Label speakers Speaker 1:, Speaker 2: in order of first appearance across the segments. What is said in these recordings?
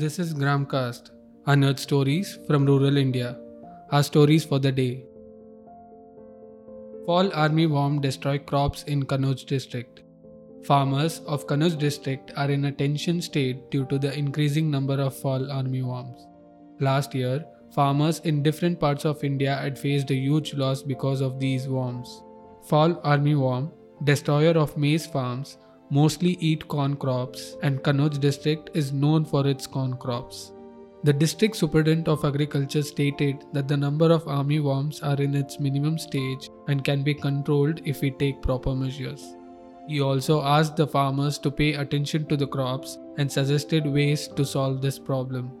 Speaker 1: This is Gramcast, unearthed stories from rural India. Our stories for the day. Fall army worm destroy crops in Kannauj district. Farmers of Kannauj district are in a tension state due to the increasing number of fall army worms. Last year, farmers in different parts of India had faced a huge loss because of these worms. Fall armyworm, destroyer of maize farms, mostly eat corn crops, and Kannauj district is known for its corn crops. The district superintendent of agriculture stated that the number of armyworms are in its minimum stage and can be controlled if we take proper measures. He also asked the farmers to pay attention to the crops and suggested ways to solve this problem.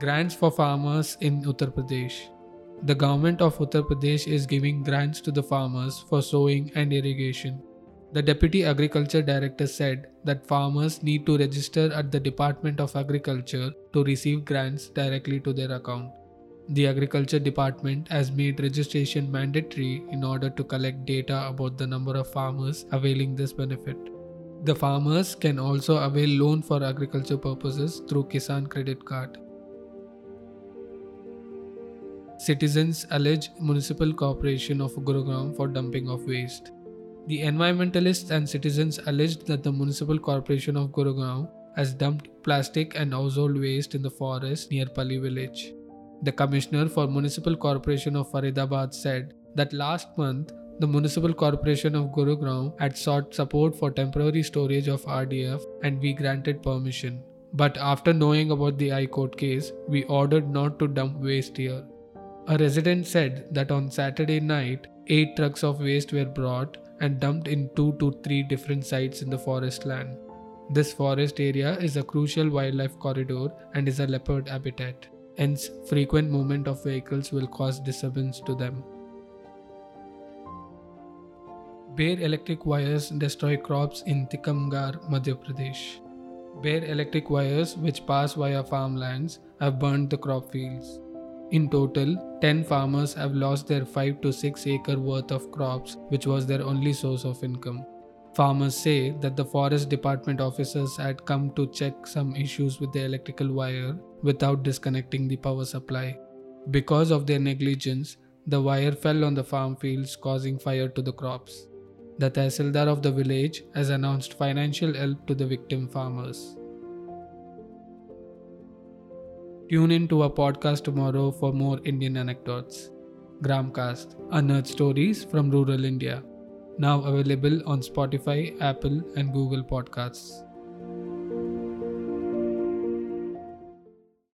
Speaker 1: Grants for farmers in Uttar Pradesh. The government of Uttar Pradesh is giving grants to the farmers for sowing and irrigation. The Deputy Agriculture Director said that farmers need to register at the Department of Agriculture to receive grants directly to their account. The Agriculture Department has made registration mandatory in order to collect data about the number of farmers availing this benefit. The farmers can also avail loan for agriculture purposes through Kisan Credit Card. Citizens allege Municipal Corporation of Gurugram for dumping of waste. The environmentalists and citizens alleged that the Municipal Corporation of Gurugram has dumped plastic and household waste in the forest near Pali village. The Commissioner for Municipal Corporation of Faridabad said that last month the Municipal Corporation of Gurugram had sought support for temporary storage of RDF and we granted permission. But after knowing about the High Court case, we ordered not to dump waste here. A resident said that on Saturday night, eight trucks of waste were brought and dumped in two to three different sites in the forest land. This forest area is a crucial wildlife corridor and is a leopard habitat. Hence, frequent movement of vehicles will cause disturbance to them. Bare electric wires destroy crops in Tikamgarh, Madhya Pradesh. Bare electric wires, which pass via farmlands, have burned the crop fields. In total, 10 farmers have lost their 5 to 6 acre worth of crops, which was their only source of income. Farmers say that the forest department officers had come to check some issues with the electrical wire without disconnecting the power supply. Because of their negligence, the wire fell on the farm fields, causing fire to the crops. The Tehsildar of the village has announced financial help to the victim farmers. Tune in to our podcast tomorrow for more Indian anecdotes. Gramcast, unearthed stories from rural India. Now available on Spotify, Apple, and Google Podcasts.